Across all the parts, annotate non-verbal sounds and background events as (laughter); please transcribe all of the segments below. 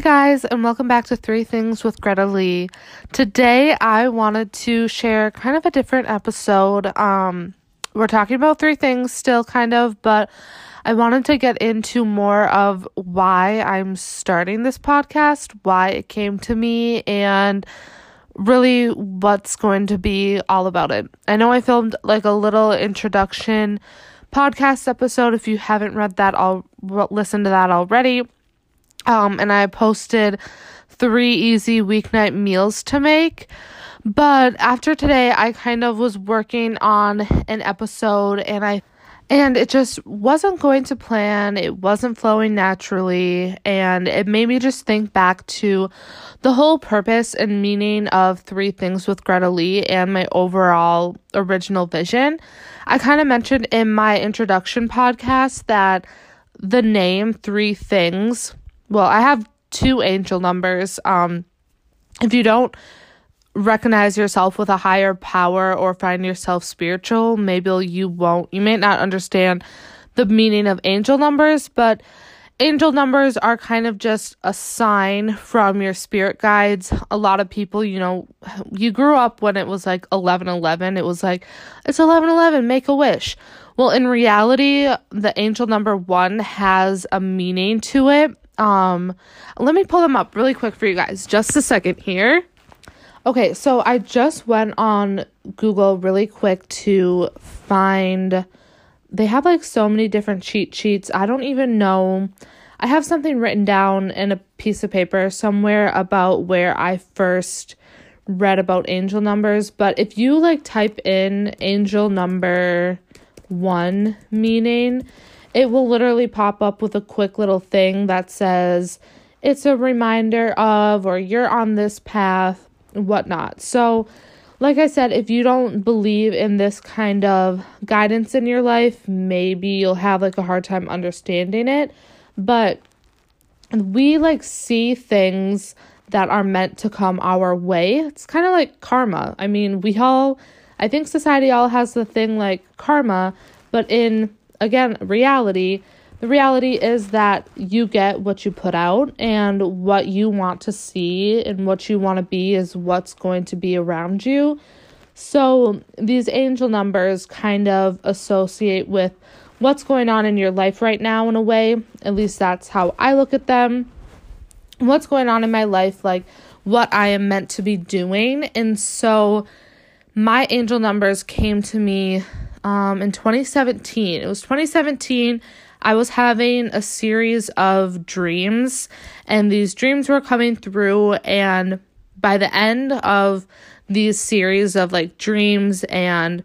Hey guys, and welcome back to Three Things with Greta Lee. Today I wanted to share kind of a different episode. Um, we're talking about three things still, kind of, but I wanted to get into more of why I'm starting this podcast, why it came to me, and really what's going to be all about it. I know I filmed like a little introduction podcast episode. If you haven't read that, I'll listen to that already. Um, and I posted three easy weeknight meals to make. But after today, I kind of was working on an episode and I and it just wasn't going to plan. It wasn't flowing naturally. And it made me just think back to the whole purpose and meaning of Three Things with Greta Lee and my overall original vision. I kind of mentioned in my introduction podcast that the name Three Things, well, I have two angel numbers. Um, if you don't recognize yourself with a higher power or find yourself spiritual, maybe you won't, you may not understand the meaning of angel numbers, but angel numbers are kind of just a sign from your spirit guides. A lot of people, you know, you grew up when it was like 1111. It was like, it's 1111, make a wish. Well, in reality, the angel number one has a meaning to it. Um, let me pull them up really quick for you guys. Just a second here. Okay, so I just went on Google really quick to find. They have like so many different cheat sheets. I don't even know. I have something written down in a piece of paper somewhere about where I first read about angel numbers. But if you like type in angel number one meaning, it will literally pop up with a quick little thing that says it's a reminder of, or you're on this path whatnot. So, like I said, if you don't believe in this kind of guidance in your life, maybe you'll have like a hard time understanding it. But we like see things that are meant to come our way. It's kind of like karma. I mean, we all, I think society all has the thing like karma, but in again, reality, the reality is that you get what you put out, and what you want to see and what you want to be is what's going to be around you. So, these angel numbers kind of associate with what's going on in your life right now, in a way. At least that's how I look at them. What's going on in my life, like what I am meant to be doing. And so, my angel numbers came to me um, in 2017. It was 2017 I was having a series of dreams, and these dreams were coming through. And by the end of these series of like dreams and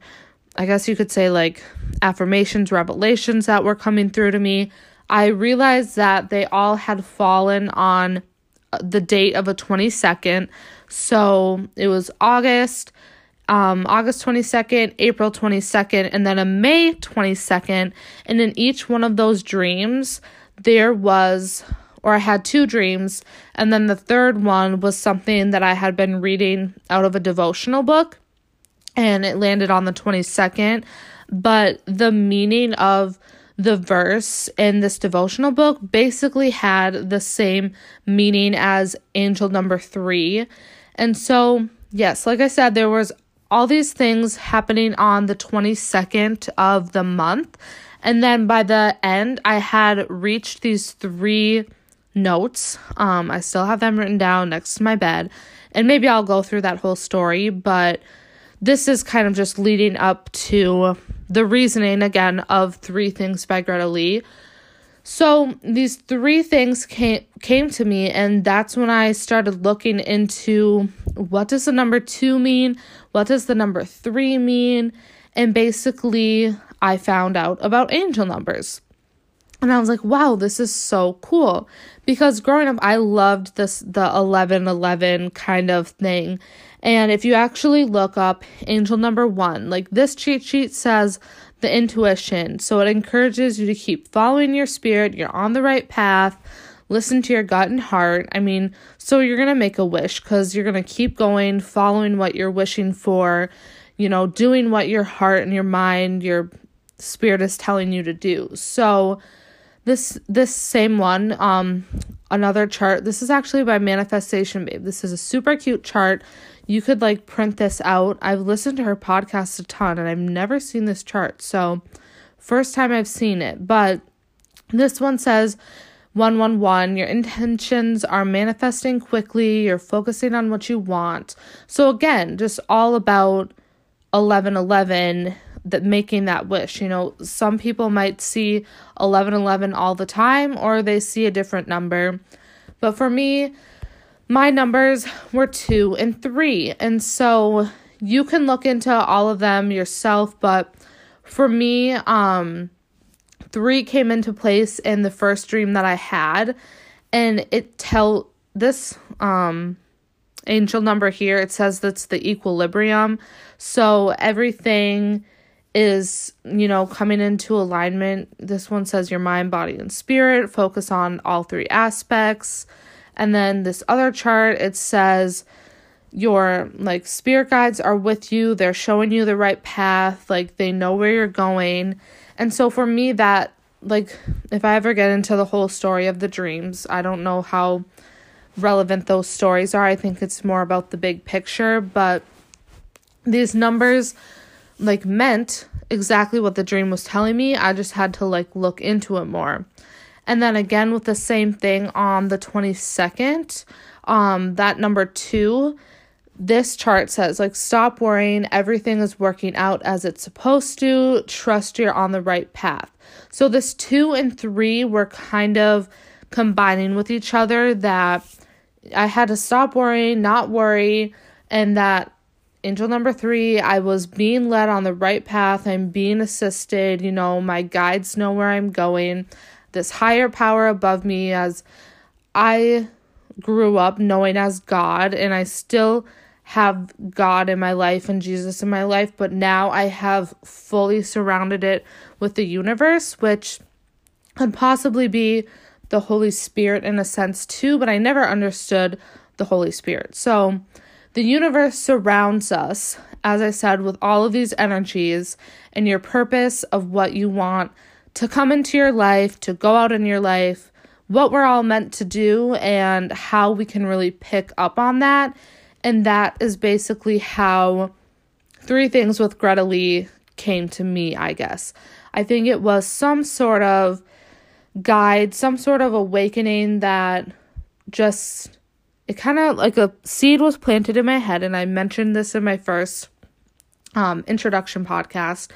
I guess you could say like affirmations, revelations that were coming through to me, I realized that they all had fallen on the date of a 22nd. So it was August um, August 22nd, April 22nd, and then a May 22nd. And in each one of those dreams, there was, or I had two dreams, and then the third one was something that I had been reading out of a devotional book, and it landed on the 22nd. But the meaning of the verse in this devotional book basically had the same meaning as angel number three. And so, yes, like I said, there was all these things happening on the 22nd of the month. And then by the end, I had reached these three notes. Um, I still have them written down next to my bed. And maybe I'll go through that whole story, but this is kind of just leading up to the reasoning again of Three Things by Greta Lee. So these three things came came to me and that's when I started looking into what does the number 2 mean? What does the number 3 mean? And basically I found out about angel numbers. And I was like, wow, this is so cool. Because growing up I loved this the 1111 kind of thing. And if you actually look up angel number 1, like this cheat sheet says the intuition. So it encourages you to keep following your spirit. You're on the right path. Listen to your gut and heart. I mean, so you're going to make a wish because you're going to keep going, following what you're wishing for, you know, doing what your heart and your mind, your spirit is telling you to do. So, this this same one um another chart. This is actually by Manifestation Babe. This is a super cute chart. You could like print this out. I've listened to her podcast a ton and I've never seen this chart. So, first time I've seen it. But this one says 111 your intentions are manifesting quickly, you're focusing on what you want. So, again, just all about 1111 that making that wish. You know, some people might see 1111 all the time or they see a different number. But for me, my numbers were 2 and 3. And so you can look into all of them yourself, but for me, um 3 came into place in the first dream that I had and it tell this um angel number here it says that's the equilibrium so everything is, you know, coming into alignment. This one says your mind, body, and spirit. Focus on all three aspects. And then this other chart, it says your like spirit guides are with you. They're showing you the right path. Like they know where you're going. And so for me, that like if I ever get into the whole story of the dreams, I don't know how relevant those stories are. I think it's more about the big picture, but these numbers like meant exactly what the dream was telling me. I just had to like look into it more. And then again with the same thing on the 22nd, um that number 2 this chart says like stop worrying everything is working out as it's supposed to trust you're on the right path so this 2 and 3 were kind of combining with each other that i had to stop worrying not worry and that angel number three, I was being led on the right path. I'm being assisted. You know, my guides know where I'm going. This higher power above me, as I grew up knowing as God, and I still have God in my life and Jesus in my life, but now I have fully surrounded it with the universe, which could possibly be the Holy Spirit in a sense too, but I never understood the Holy Spirit. So, the universe surrounds us, as I said, with all of these energies and your purpose of what you want to come into your life, to go out in your life, what we're all meant to do, and how we can really pick up on that. And that is basically how three things with Greta Lee came to me, I guess. I think it was some sort of guide, some sort of awakening that just it kind of like a seed was planted in my head and i mentioned this in my first um, introduction podcast.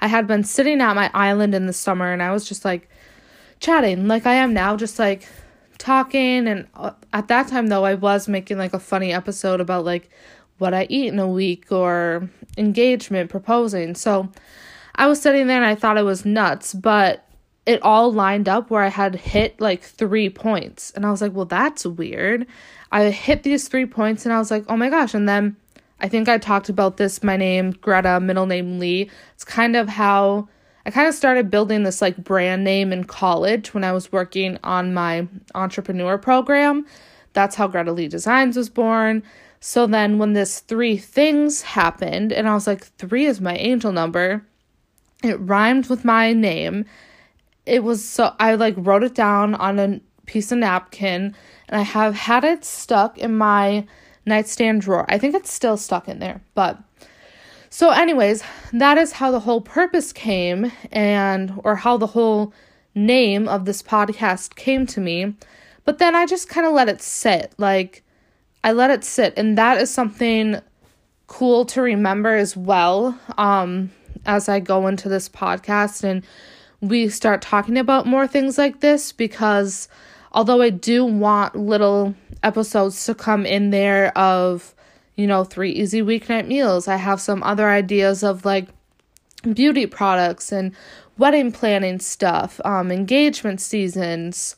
I had been sitting at my island in the summer and i was just like chatting like i am now just like talking and uh, at that time though i was making like a funny episode about like what i eat in a week or engagement proposing. So i was sitting there and i thought it was nuts but it all lined up where I had hit like three points. And I was like, well, that's weird. I hit these three points and I was like, oh my gosh. And then I think I talked about this. My name, Greta, middle name Lee. It's kind of how I kind of started building this like brand name in college when I was working on my entrepreneur program. That's how Greta Lee Designs was born. So then when this three things happened, and I was like, three is my angel number, it rhymed with my name it was so I like wrote it down on a piece of napkin and I have had it stuck in my nightstand drawer. I think it's still stuck in there, but so anyways, that is how the whole purpose came and or how the whole name of this podcast came to me. But then I just kind of let it sit. Like I let it sit and that is something cool to remember as well um as I go into this podcast and we start talking about more things like this because although I do want little episodes to come in there of, you know, three easy weeknight meals, I have some other ideas of like beauty products and wedding planning stuff, um, engagement seasons.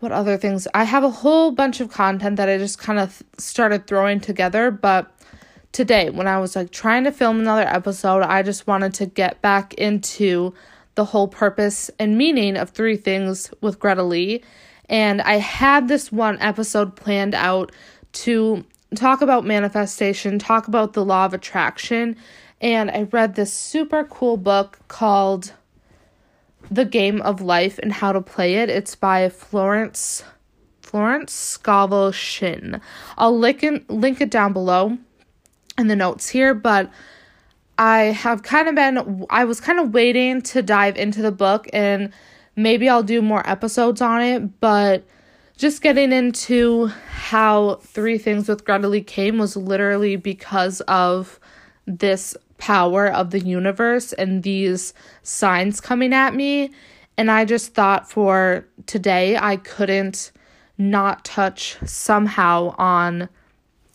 What other things? I have a whole bunch of content that I just kind of started throwing together, but today when I was like trying to film another episode, I just wanted to get back into the whole purpose and meaning of three things with Greta Lee. And I had this one episode planned out to talk about manifestation, talk about the law of attraction. And I read this super cool book called The Game of Life and How to Play It. It's by Florence Florence Scovel Shinn. I'll link link it down below in the notes here, but I have kind of been, I was kind of waiting to dive into the book and maybe I'll do more episodes on it, but just getting into how Three Things with Greta Lee came was literally because of this power of the universe and these signs coming at me. And I just thought for today, I couldn't not touch somehow on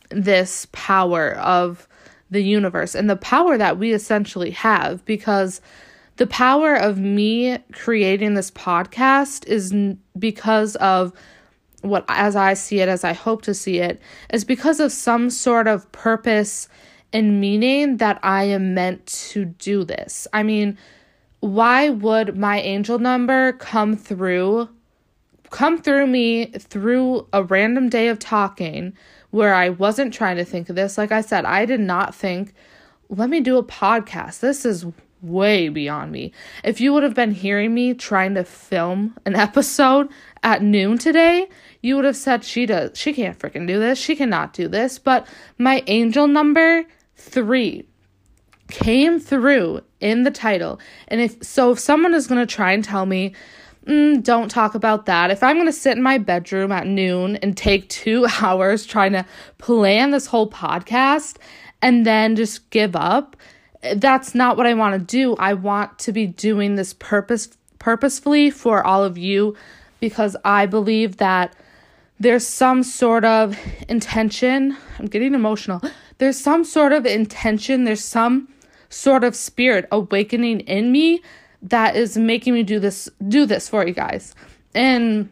this power of the universe and the power that we essentially have because the power of me creating this podcast is because of what as I see it as I hope to see it is because of some sort of purpose and meaning that I am meant to do this. I mean, why would my angel number come through come through me through a random day of talking where I wasn't trying to think of this. Like I said, I did not think, let me do a podcast. This is way beyond me. If you would have been hearing me trying to film an episode at noon today, you would have said she does she can't freaking do this. She cannot do this. But my angel number 3 came through in the title. And if so if someone is going to try and tell me mm, don't talk about that. If I'm going to sit in my bedroom at noon and take two (laughs) hours trying to plan this whole podcast and then just give up, that's not what I want to do. I want to be doing this purpose purposefully for all of you because I believe that there's some sort of intention. I'm getting emotional. There's some sort of intention, there's some sort of spirit awakening in me that is making me do this do this for you guys. And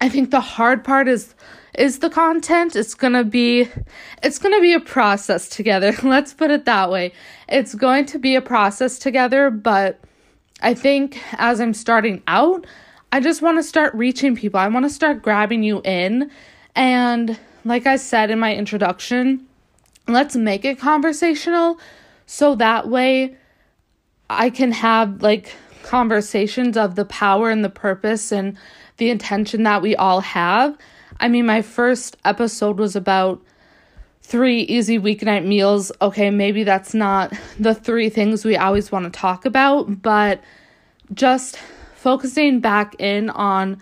I think the hard part is is the content. It's going to be it's going to be a process together. (laughs) Let's put it that way. It's going to be a process together, but I think as I'm starting out, I just want to start reaching people. I want to start grabbing you in and like I said in my introduction, let's make it conversational so that way I can have like conversations of the power and the purpose and the intention that we all have. I mean, my first episode was about three easy weeknight meals. Okay, maybe that's not the three things we always want to talk about, but just focusing back in on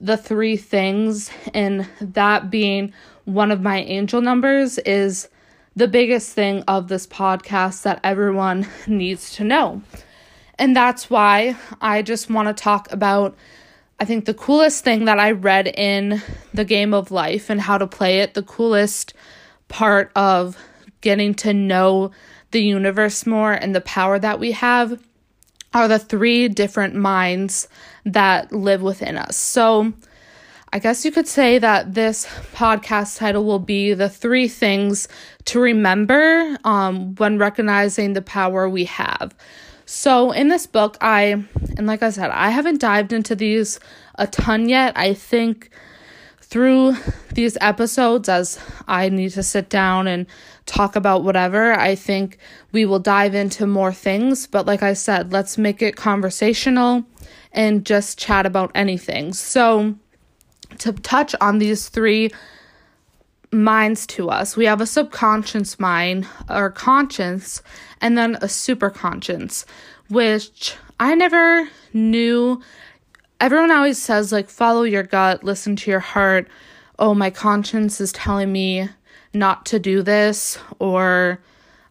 the three things and that being one of my angel numbers is the biggest thing of this podcast that everyone (laughs) needs to know. And that's why I just want to talk about, I think, the coolest thing that I read in the game of life and how to play it, the coolest part of getting to know the universe more and the power that we have are the three different minds that live within us. So, I guess you could say that this podcast title will be the three things to remember um, when recognizing the power we have. So, in this book, I, and like I said, I haven't dived into these a ton yet. I think through these episodes, as I need to sit down and talk about whatever, I think we will dive into more things. But like I said, let's make it conversational and just chat about anything. So, to touch on these three minds to us. We have a subconscious mind or conscience and then a super conscience, which I never knew. Everyone always says, like, follow your gut, listen to your heart. Oh, my conscience is telling me not to do this, or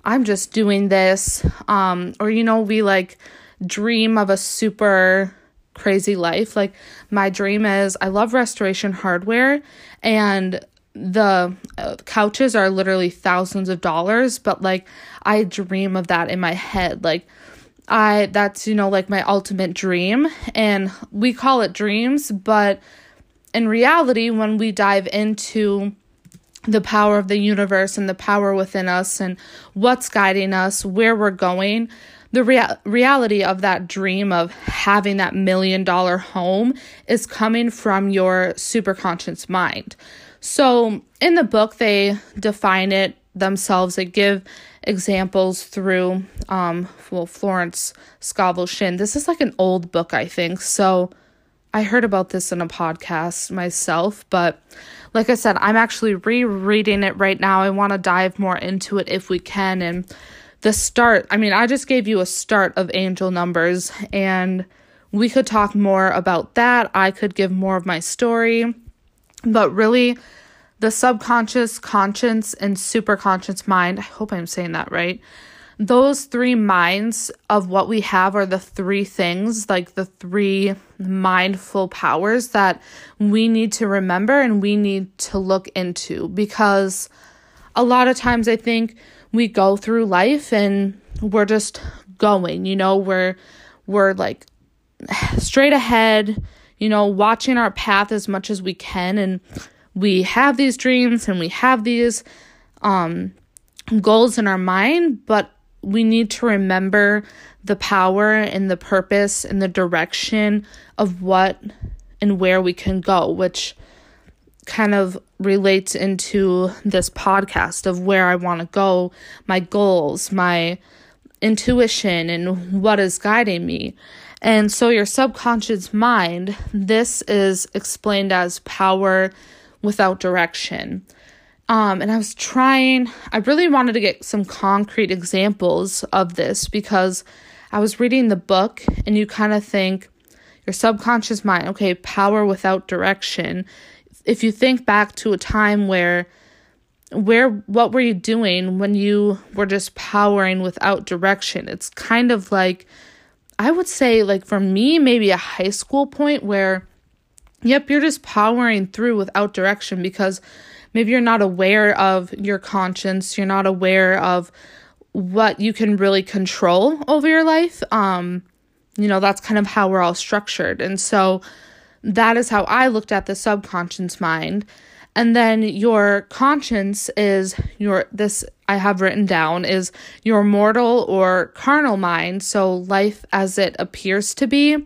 I'm just doing this. Um, or, you know, we like dream of a super crazy life. Like my dream is I love restoration hardware and the uh, couches are literally thousands of dollars, but like I dream of that in my head. Like I that's you know like my ultimate dream and we call it dreams, but in reality when we dive into the power of the universe and the power within us and what's guiding us, where we're going, the rea- reality of that dream of having that million dollar home is coming from your superconscious mind. So in the book, they define it themselves. They give examples through um well Florence Scovel Shinn. This is like an old book, I think. So I heard about this in a podcast myself, but like I said, I'm actually rereading it right now. I want to dive more into it if we can. And the start, I mean, I just gave you a start of angel numbers, and we could talk more about that. I could give more of my story, but really, the subconscious, conscious, and superconscious mind, I hope I'm saying that right those three minds of what we have are the three things, like the three mindful powers that we need to remember and we need to look into because a lot of times I think we go through life and we're just going, you know, we're we're like (sighs) straight ahead, you know, watching our path as much as we can. And we have these dreams and we have these um goals in our mind, but we need to remember the power and the purpose and the direction of what and where we can go, which kind of relates into this podcast of where I want to go, my goals, my intuition, and what is guiding me. And so, your subconscious mind, this is explained as power without direction. Um, and I was trying, I really wanted to get some concrete examples of this because I was reading the book and you kind of think your subconscious mind, okay, power without direction. If you think back to a time where where what were you doing when you were just powering without direction? It's kind of like I would say like for me maybe a high school point where yep, you're just powering through without direction because maybe you're not aware of your conscience, you're not aware of what you can really control over your life. Um, you know, that's kind of how we're all structured. And so that is how I looked at the subconscious mind. And then your conscience is your, this I have written down is your mortal or carnal mind, so life as it appears to be.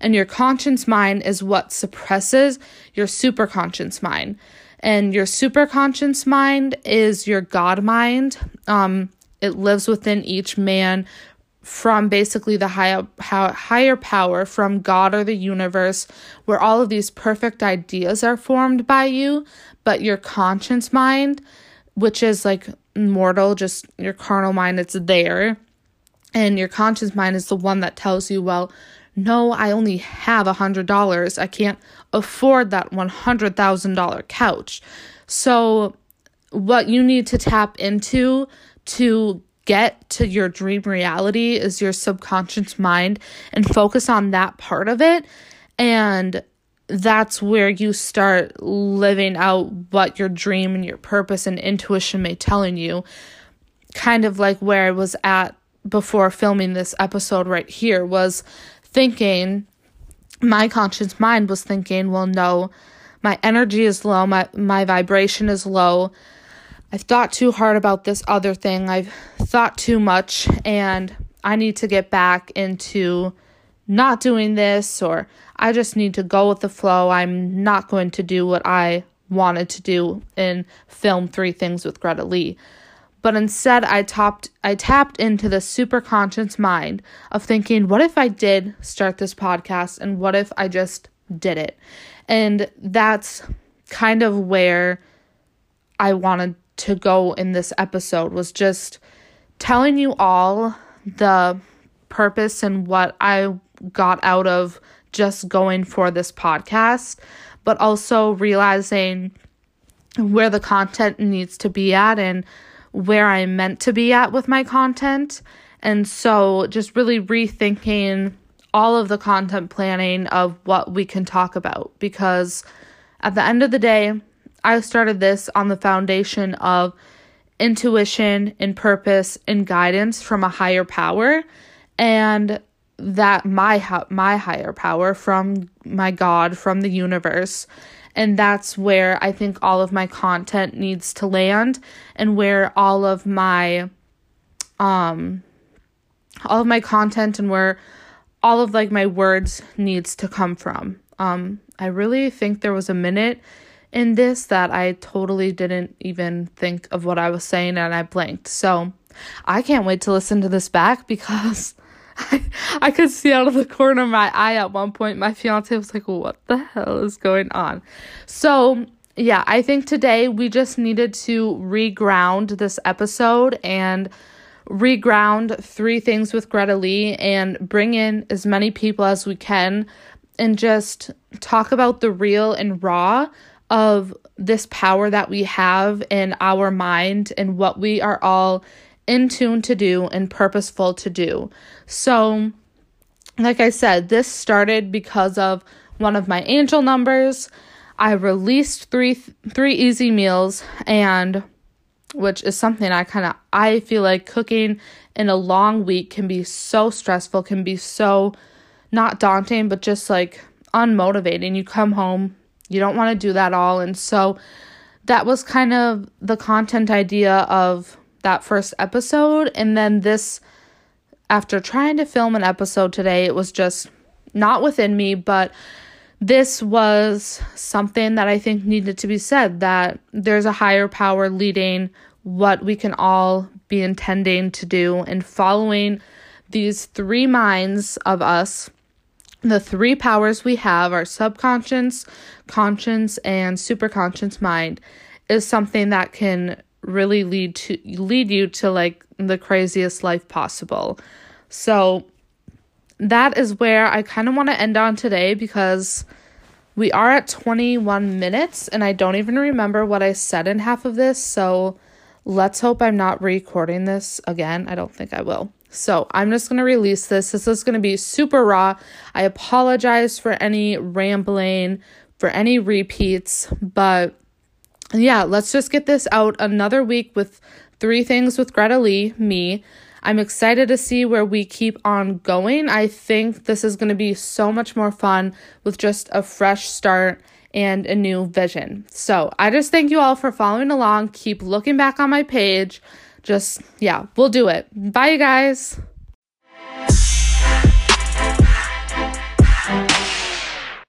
And your conscience mind is what suppresses your superconscious mind and your superconscious mind is your God mind. Um, it lives within each man from basically the higher higher power from God or the universe, where all of these perfect ideas are formed by you. But your conscience mind, which is like mortal, just your carnal mind, it's there. And your conscious mind is the one that tells you, well, no, I only have a hundred dollars. I can't afford that $100,000 couch. So, what you need to tap into to get to your dream reality is your subconscious mind and focus on that part of it. And that's where you start living out what your dream and your purpose and intuition may telling you. Kind of like where I was at before filming this episode right here was thinking my conscious mind was thinking, well, no, my energy is low, my, my vibration is low. I've thought too hard about this other thing. I've thought too much, and I need to get back into not doing this, or I just need to go with the flow. I'm not going to do what I wanted to do and film three things with Greta Lee but instead I tapped I tapped into the super conscious mind of thinking, what if I did start this podcast and what if I just did it? And that's kind of where I wanted go in this episode was just telling you all the purpose and what I got out of just going for this podcast, but also realizing where the content needs to be at and where I'm meant to be at with my content. And so just really rethinking all of the content planning of what we can talk about because at the end of the day, I started this on the foundation of intuition and purpose and guidance from a higher power and that my my higher power from my god from the universe and that's where I think all of my content needs to land and where all of my um all of my content and where all of like my words needs to come from. Um I really think there was a minute in this that I totally didn't even think of what I was saying and I blanked. So, I can't wait to listen to this back because (laughs) I, I could see out of the corner of my eye at one point. My fiance was like, What the hell is going on? So, yeah, I think today we just needed to reground this episode and reground three things with Greta Lee and bring in as many people as we can and just talk about the real and raw of this power that we have in our mind and what we are all in tune to do and purposeful to do. So, like I said, this started because of one of my angel numbers. I released three three easy meals and which is something I kind of I feel like cooking in a long week can be so stressful, can be so not daunting, but just like unmotivating. You come home, you don't want to do that all. And so that was kind of the content idea of that first episode. And then this, after trying to film an episode today, it was just not within me, but this was something that I think needed to be said that there's a higher power leading what we can all be intending to do and following these three minds of us the three powers we have our subconscious, conscious, and superconscious mind is something that can really lead to lead you to like the craziest life possible. So that is where I kind of want to end on today because we are at 21 minutes and I don't even remember what I said in half of this. So let's hope I'm not recording this again. I don't think I will. So I'm just going to release this. This is going to be super raw. I apologize for any rambling, for any repeats, but yeah, let's just get this out another week with three things with Greta Lee, me. I'm excited to see where we keep on going. I think this is going to be so much more fun with just a fresh start and a new vision. So I just thank you all for following along. Keep looking back on my page just, yeah, we'll do it. Bye, you guys.